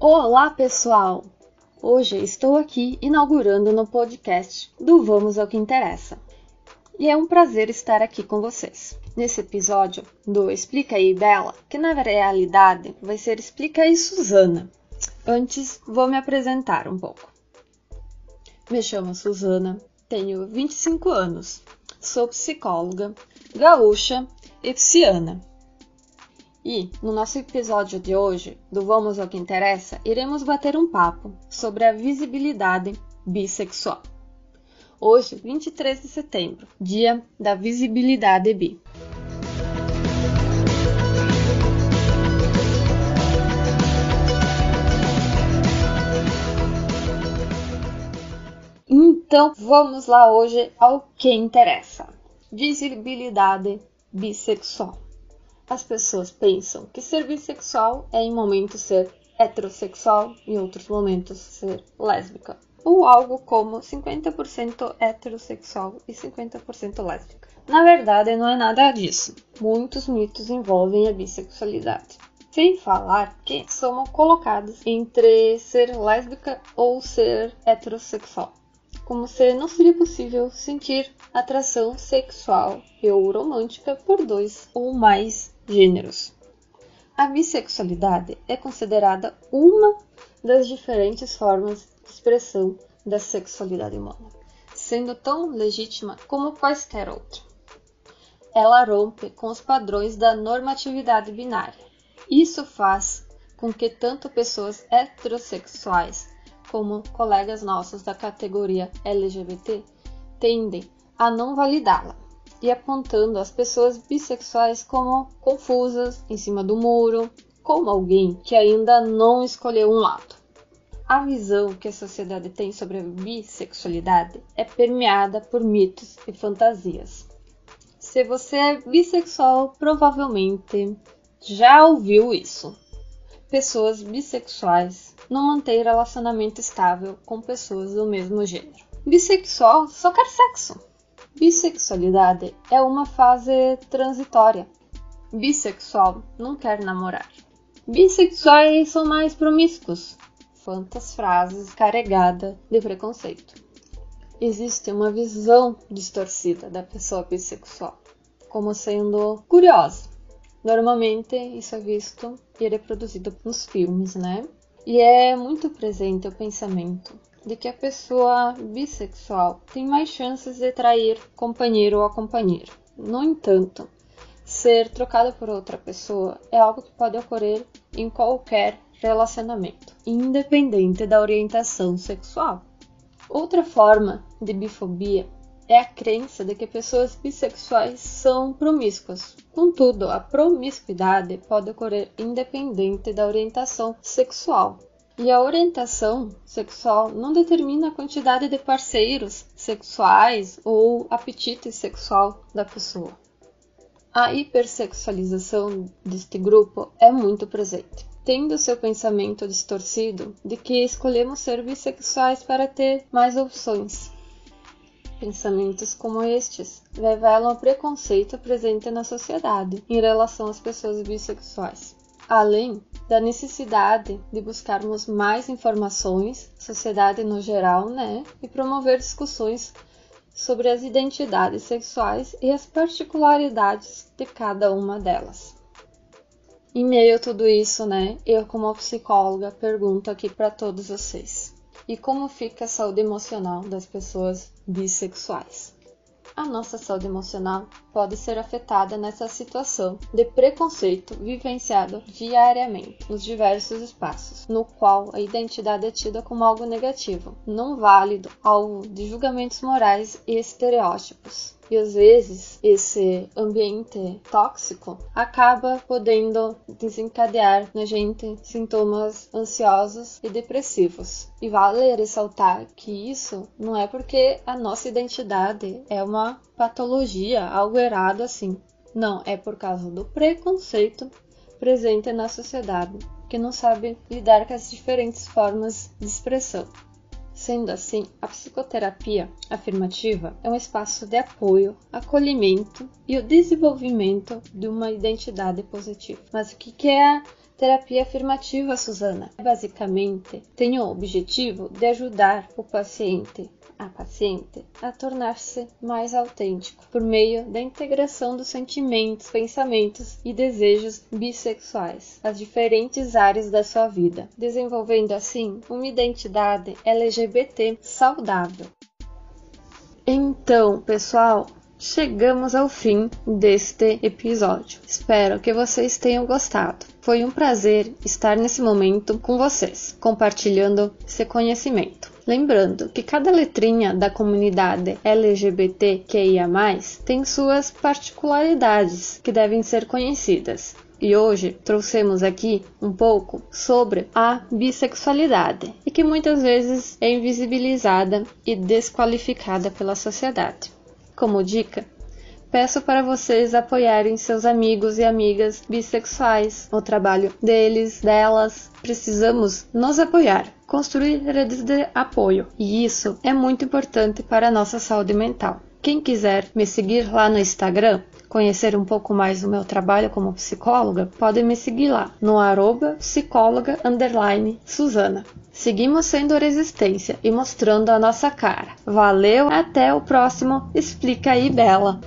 Olá, pessoal! Hoje estou aqui inaugurando no podcast do Vamos ao que Interessa. E é um prazer estar aqui com vocês. Nesse episódio do Explica aí Bela, que na realidade vai ser Explica aí Suzana. Antes, vou me apresentar um pouco. Me chamo Suzana, tenho 25 anos, sou psicóloga, gaúcha e pisciana. E no nosso episódio de hoje, do Vamos ao que Interessa, iremos bater um papo sobre a visibilidade bissexual. Hoje, 23 de setembro, dia da visibilidade bi. Então, vamos lá hoje ao que interessa: visibilidade bissexual. As pessoas pensam que ser bissexual é em momentos ser heterossexual, em outros momentos ser lésbica, ou algo como 50% heterossexual e 50% lésbica. Na verdade, não é nada disso. Muitos mitos envolvem a bissexualidade. Sem falar que somos colocados entre ser lésbica ou ser heterossexual como se não seria possível sentir atração sexual ou romântica por dois ou mais gêneros. A bissexualidade é considerada uma das diferentes formas de expressão da sexualidade humana, sendo tão legítima como quaisquer outra. Ela rompe com os padrões da normatividade binária. Isso faz com que tanto pessoas heterossexuais como colegas nossos da categoria LGBT tendem a não validá-la e apontando as pessoas bissexuais como confusas, em cima do muro, como alguém que ainda não escolheu um lado. A visão que a sociedade tem sobre a bissexualidade é permeada por mitos e fantasias. Se você é bissexual, provavelmente já ouviu isso. Pessoas bissexuais não manter relacionamento estável com pessoas do mesmo gênero. Bissexual só quer sexo. Bissexualidade é uma fase transitória. Bissexual não quer namorar. Bissexuais são mais promíscuos. Quantas frases carregadas de preconceito. Existe uma visão distorcida da pessoa bissexual, como sendo curiosa. Normalmente isso é visto e é reproduzido nos filmes, né? E é muito presente o pensamento de que a pessoa bissexual tem mais chances de trair companheiro ou companheira. No entanto, ser trocado por outra pessoa é algo que pode ocorrer em qualquer relacionamento, independente da orientação sexual. Outra forma de bifobia é a crença de que pessoas bissexuais são promíscuas. Contudo, a promiscuidade pode ocorrer independente da orientação sexual. E a orientação sexual não determina a quantidade de parceiros sexuais ou apetite sexual da pessoa. A hipersexualização deste grupo é muito presente, tendo seu pensamento distorcido de que escolhemos ser bissexuais para ter mais opções, Pensamentos como estes revelam o preconceito presente na sociedade em relação às pessoas bissexuais. Além da necessidade de buscarmos mais informações, sociedade no geral, né, e promover discussões sobre as identidades sexuais e as particularidades de cada uma delas. Em meio a tudo isso, né, eu como psicóloga pergunto aqui para todos vocês: e como fica a saúde emocional das pessoas bissexuais. A nossa saúde emocional pode ser afetada nessa situação de preconceito vivenciado diariamente nos diversos espaços, no qual a identidade é tida como algo negativo, não válido, alvo de julgamentos morais e estereótipos. E às vezes esse ambiente tóxico acaba podendo desencadear na gente sintomas ansiosos e depressivos. E vale ressaltar que isso não é porque a nossa identidade é uma patologia, algo errado assim. Não, é por causa do preconceito presente na sociedade, que não sabe lidar com as diferentes formas de expressão. Sendo assim, a psicoterapia afirmativa é um espaço de apoio, acolhimento e o desenvolvimento de uma identidade positiva. Mas o que é Terapia afirmativa, Suzana. Basicamente, tem o objetivo de ajudar o paciente a paciente a tornar-se mais autêntico por meio da integração dos sentimentos, pensamentos e desejos bissexuais às diferentes áreas da sua vida, desenvolvendo assim uma identidade LGBT saudável. Então, pessoal, chegamos ao fim deste episódio. Espero que vocês tenham gostado. Foi um prazer estar nesse momento com vocês, compartilhando esse conhecimento. Lembrando que cada letrinha da comunidade LGBTQIA, tem suas particularidades que devem ser conhecidas. E hoje trouxemos aqui um pouco sobre a bissexualidade e que muitas vezes é invisibilizada e desqualificada pela sociedade. Como dica, peço para vocês apoiarem seus amigos e amigas bissexuais, o trabalho deles, delas. Precisamos nos apoiar, construir redes de apoio, e isso é muito importante para a nossa saúde mental. Quem quiser me seguir lá no Instagram, conhecer um pouco mais do meu trabalho como psicóloga, pode me seguir lá no arroba psicóloga Suzana. Seguimos sendo resistência e mostrando a nossa cara. Valeu, até o próximo Explica aí, Bela!